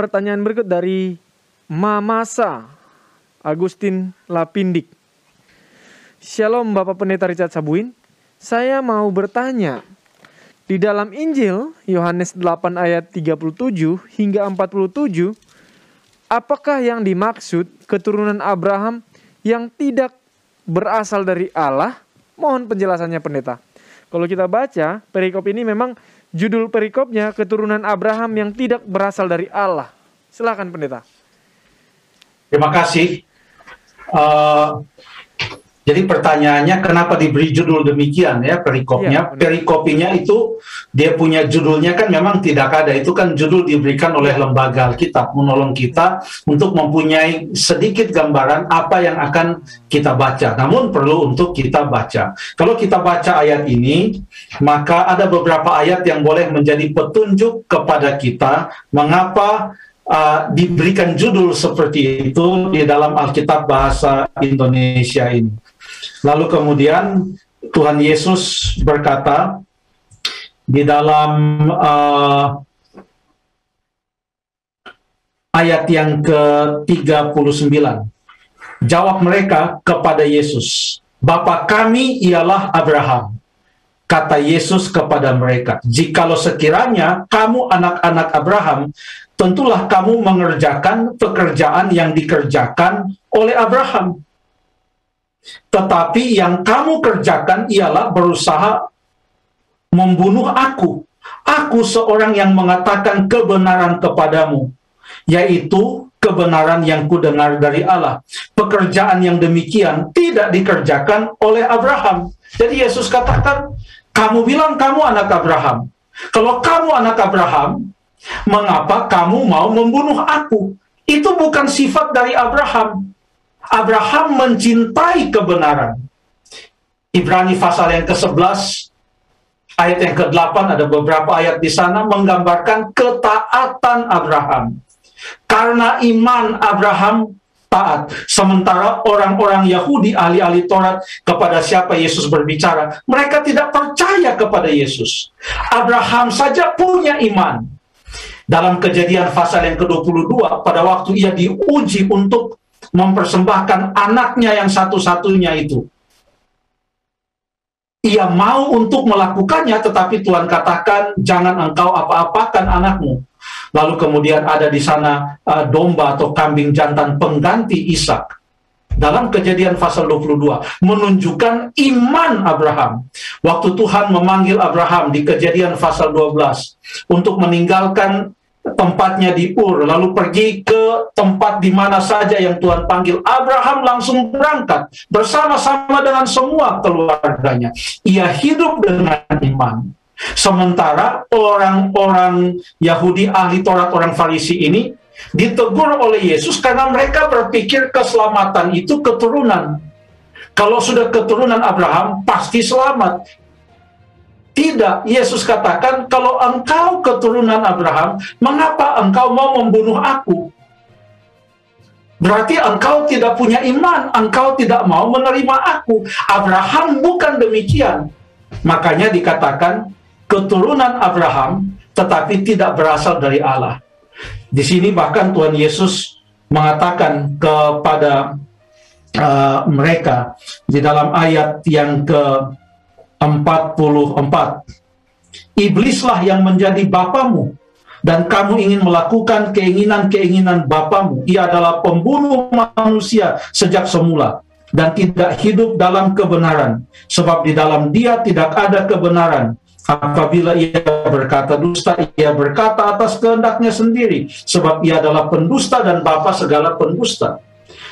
pertanyaan berikut dari Mamasa Agustin Lapindik. Shalom Bapak Pendeta Richard Sabuin. Saya mau bertanya, di dalam Injil Yohanes 8 ayat 37 hingga 47, apakah yang dimaksud keturunan Abraham yang tidak berasal dari Allah? Mohon penjelasannya pendeta. Kalau kita baca perikop ini memang judul perikopnya keturunan Abraham yang tidak berasal dari Allah. Silakan pendeta. Terima kasih. Uh, jadi pertanyaannya kenapa diberi judul demikian ya perikopnya? Ya, Perikopinya itu dia punya judulnya kan memang tidak ada. Itu kan judul diberikan oleh lembaga Alkitab menolong kita untuk mempunyai sedikit gambaran apa yang akan kita baca. Namun perlu untuk kita baca. Kalau kita baca ayat ini, maka ada beberapa ayat yang boleh menjadi petunjuk kepada kita mengapa uh, diberikan judul seperti itu di dalam Alkitab bahasa Indonesia ini. Lalu kemudian Tuhan Yesus berkata di dalam uh, ayat yang ke-39. Jawab mereka kepada Yesus, Bapa kami ialah Abraham. Kata Yesus kepada mereka, "Jikalau sekiranya kamu anak-anak Abraham, tentulah kamu mengerjakan pekerjaan yang dikerjakan oleh Abraham." Tetapi yang kamu kerjakan ialah berusaha membunuh aku. Aku seorang yang mengatakan kebenaran kepadamu, yaitu kebenaran yang kudengar dari Allah. Pekerjaan yang demikian tidak dikerjakan oleh Abraham. Jadi Yesus katakan, kamu bilang kamu anak Abraham. Kalau kamu anak Abraham, mengapa kamu mau membunuh aku? Itu bukan sifat dari Abraham. Abraham mencintai kebenaran. Ibrani pasal yang ke-11 ayat yang ke-8 ada beberapa ayat di sana menggambarkan ketaatan Abraham. Karena iman Abraham taat. Sementara orang-orang Yahudi ahli-ahli Taurat kepada siapa Yesus berbicara, mereka tidak percaya kepada Yesus. Abraham saja punya iman. Dalam kejadian pasal yang ke-22 pada waktu ia diuji untuk mempersembahkan anaknya yang satu-satunya itu. Ia mau untuk melakukannya, tetapi Tuhan katakan, "Jangan engkau apa-apakan anakmu." Lalu kemudian ada di sana uh, domba atau kambing jantan pengganti Ishak. Dalam kejadian pasal 22 menunjukkan iman Abraham. Waktu Tuhan memanggil Abraham di kejadian pasal 12 untuk meninggalkan tempatnya di Ur, lalu pergi ke tempat di mana saja yang Tuhan panggil. Abraham langsung berangkat bersama-sama dengan semua keluarganya. Ia hidup dengan iman. Sementara orang-orang Yahudi ahli Taurat orang Farisi ini ditegur oleh Yesus karena mereka berpikir keselamatan itu keturunan. Kalau sudah keturunan Abraham pasti selamat. Tidak, Yesus katakan, kalau engkau keturunan Abraham, mengapa engkau mau membunuh aku? Berarti engkau tidak punya iman, engkau tidak mau menerima aku. Abraham bukan demikian. Makanya dikatakan keturunan Abraham tetapi tidak berasal dari Allah. Di sini bahkan Tuhan Yesus mengatakan kepada uh, mereka di dalam ayat yang ke 44. Iblislah yang menjadi bapamu dan kamu ingin melakukan keinginan-keinginan bapamu. Ia adalah pembunuh manusia sejak semula dan tidak hidup dalam kebenaran sebab di dalam dia tidak ada kebenaran. Apabila ia berkata dusta, ia berkata atas kehendaknya sendiri, sebab ia adalah pendusta dan bapa segala pendusta.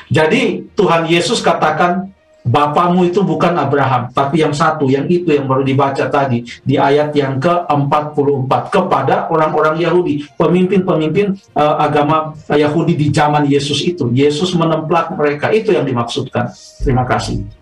Jadi Tuhan Yesus katakan, Bapamu itu bukan Abraham, tapi yang satu, yang itu yang baru dibaca tadi di ayat yang ke-44 kepada orang-orang Yahudi, pemimpin-pemimpin uh, agama Yahudi di zaman Yesus itu. Yesus menemplak mereka, itu yang dimaksudkan. Terima kasih.